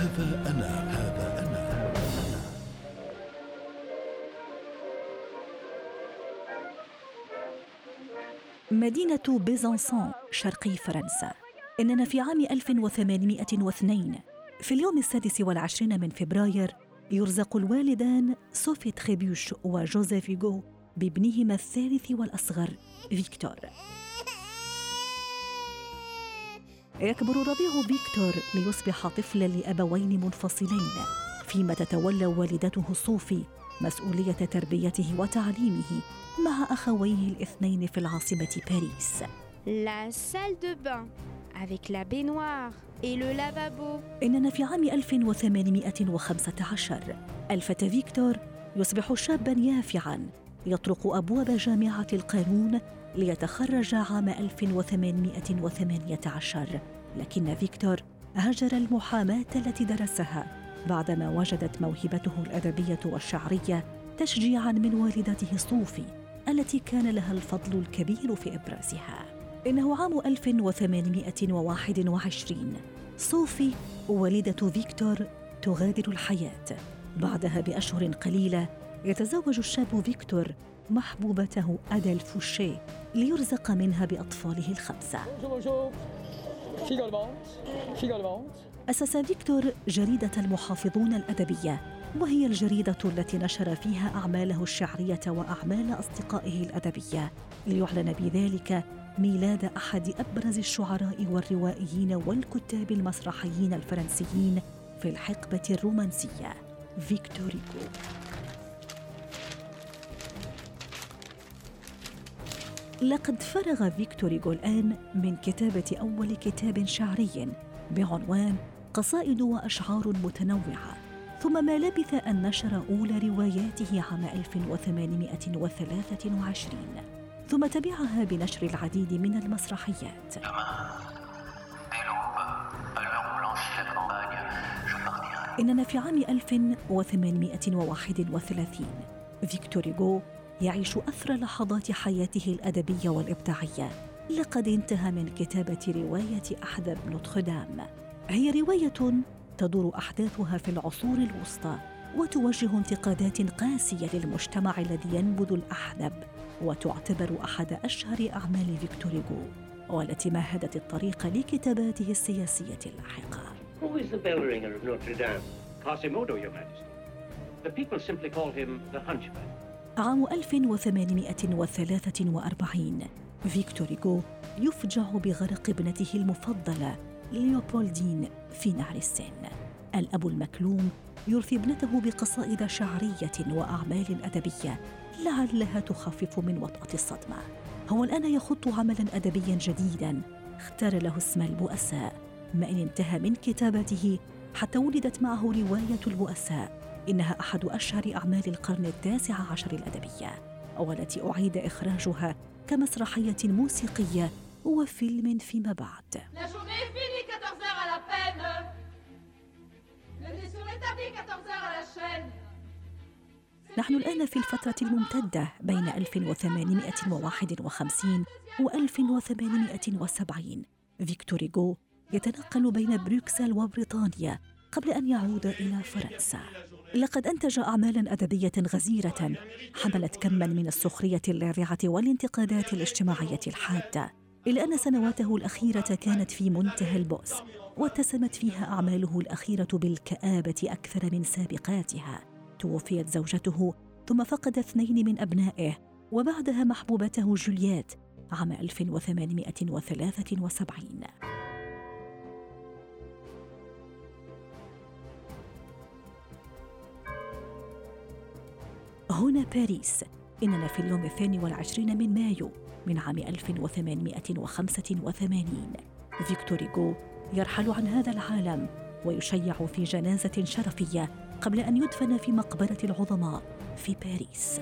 هذا أنا هذا أنا. مدينة بيزانسون شرقي فرنسا. إننا في عام 1802 في اليوم السادس والعشرين من فبراير يرزق الوالدان صوفي تريبوشيه وجوزيف هيغو بابنهما الثالث والأصغر فيكتور. يكبر رضيع فيكتور ليصبح طفلا لأبوين منفصلين فيما تتولى والدته صوفي مسؤولية تربيته وتعليمه مع أخويه الاثنين في العاصمة باريس La salle de bain avec la baignoire et le lavabo. إننا في عام 1815 الفتى فيكتور يصبح شابا يافعا يطرق أبواب جامعة القانون ليتخرج عام 1818 لكن فيكتور هجر المحاماة التي درسها بعدما وجدت موهبته الأدبية والشعرية تشجيعا من والدته صوفي التي كان لها الفضل الكبير في إبرازها. إنه عام 1821 صوفي والدة فيكتور تغادر الحياة. بعدها بأشهر قليلة يتزوج الشاب فيكتور محبوبته أدل فوشي ليرزق منها بأطفاله الخمسة. أسس فيكتور جريدة المحافظون الأدبية وهي الجريدة التي نشر فيها أعماله الشعرية وأعمال أصدقائه الأدبية. ليعلن بذلك ميلاد أحد أبرز الشعراء والروائيين والكتاب المسرحيين الفرنسيين في الحقبة الرومانسية فيكتور هيغو. لقد فرغ فيكتور الآن من كتابة أول كتاب شعري بعنوان قصائد وأشعار متنوعة ثم ما لبث أن نشر أولى رواياته عام 1823 ثم تبعها بنشر العديد من المسرحيات. إننا في عام 1831 فيكتور هيغو يعيش أثرى لحظات حياته الأدبية والإبداعية لقد انتهى من كتابة رواية أحدب نوتردام هي رواية تدور أحداثها في العصور الوسطى وتوجه انتقادات قاسية للمجتمع الذي ينبذ الأحدب وتعتبر أحد أشهر أعمال فيكتور هيغو والتي مهدت الطريق لكتاباته السياسية اللاحقة Who is the bell ringer of Notre Dame? Quasimodo, Your Majesty. The people simply call him the Hunchback. عام 1843 فيكتور هيغو يفجع بغرق ابنته المفضلة ليوبولدين في نهر السين الأب المكلوم يرثي ابنته بقصائد شعرية وأعمال أدبية لعلها تخفف من وطأة الصدمة. هو الآن يخط عملا أدبيا جديدا اختار له اسم البؤساء. ما إن انتهى من كتابته حتى ولدت معه رواية البؤساء. إنها أحد أشهر أعمال القرن التاسع عشر الأدبية والتي أعيد إخراجها كمسرحية موسيقية وفيلم فيما بعد La journée est finie, 14 heures à la peine. Le nez sur l'établi, 14 heures à la chaîne. نحن الآن في الفترة الممتدة بين 1851 و 1870 فيكتور هيغو يتنقل بين بروكسل وبريطانيا قبل أن يعود إلى فرنسا لقد أنتج أعمالا أدبية غزيرة حملت كما من السخرية اللاذعة والانتقادات الاجتماعية الحادة إلا أن سنواته الأخيرة كانت في منتهى البؤس واتسمت فيها أعماله الأخيرة بالكآبة أكثر من سابقاتها. توفيت زوجته ثم فقد اثنين من أبنائه وبعدها محبوبته جولييت عام 1873 هنا باريس. إننا في اليوم الثاني والعشرين من مايو من عام 1885 فيكتور هيغو يرحل عن هذا العالم ويشيع في جنازة شرفية قبل أن يدفن في مقبرة العظماء في باريس.